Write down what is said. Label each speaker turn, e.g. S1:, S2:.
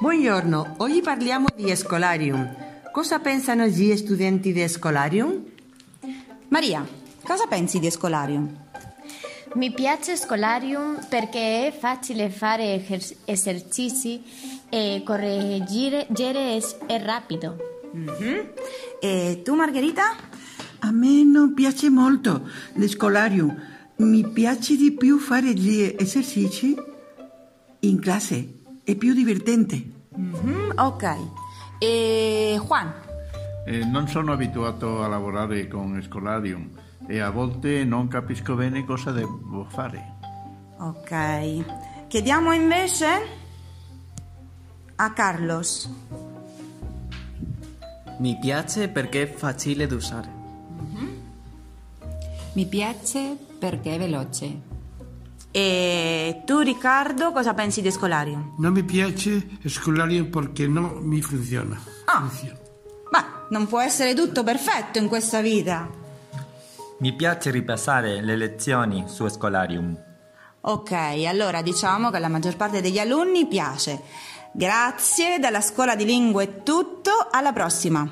S1: Buongiorno, oggi parliamo di Escolarium. Cosa pensano gli studenti di Escolarium?
S2: Maria, cosa pensi di Escolarium?
S3: Mi piace Scholarium perché è facile fare eser- esercizi e correggere è, è rapido.
S2: E tu Margherita?
S4: A me non piace molto l'escolarium. Mi piace di più fare gli esercizi in classe. È più divertente.
S2: Mhm, ok. E Juan?
S5: Eh, non sono abituato a lavorare con Escolarium e a volte non capisco bene cosa devo fare.
S2: Ok. Chiediamo invece a Carlos.
S6: Mi piace perché è facile da usare.
S7: Mi piace perché è veloce.
S2: E tu Riccardo, cosa pensi di Escolarium?
S8: Non mi piace Escolarium perché non mi funziona.
S2: Ah.
S8: Funziona.
S2: Ma non può essere tutto perfetto in questa vita.
S9: Mi piace ripassare le lezioni su Escolarium.
S2: Ok, allora diciamo che alla maggior parte degli alunni piace. Grazie, dalla scuola di lingue è tutto, alla prossima.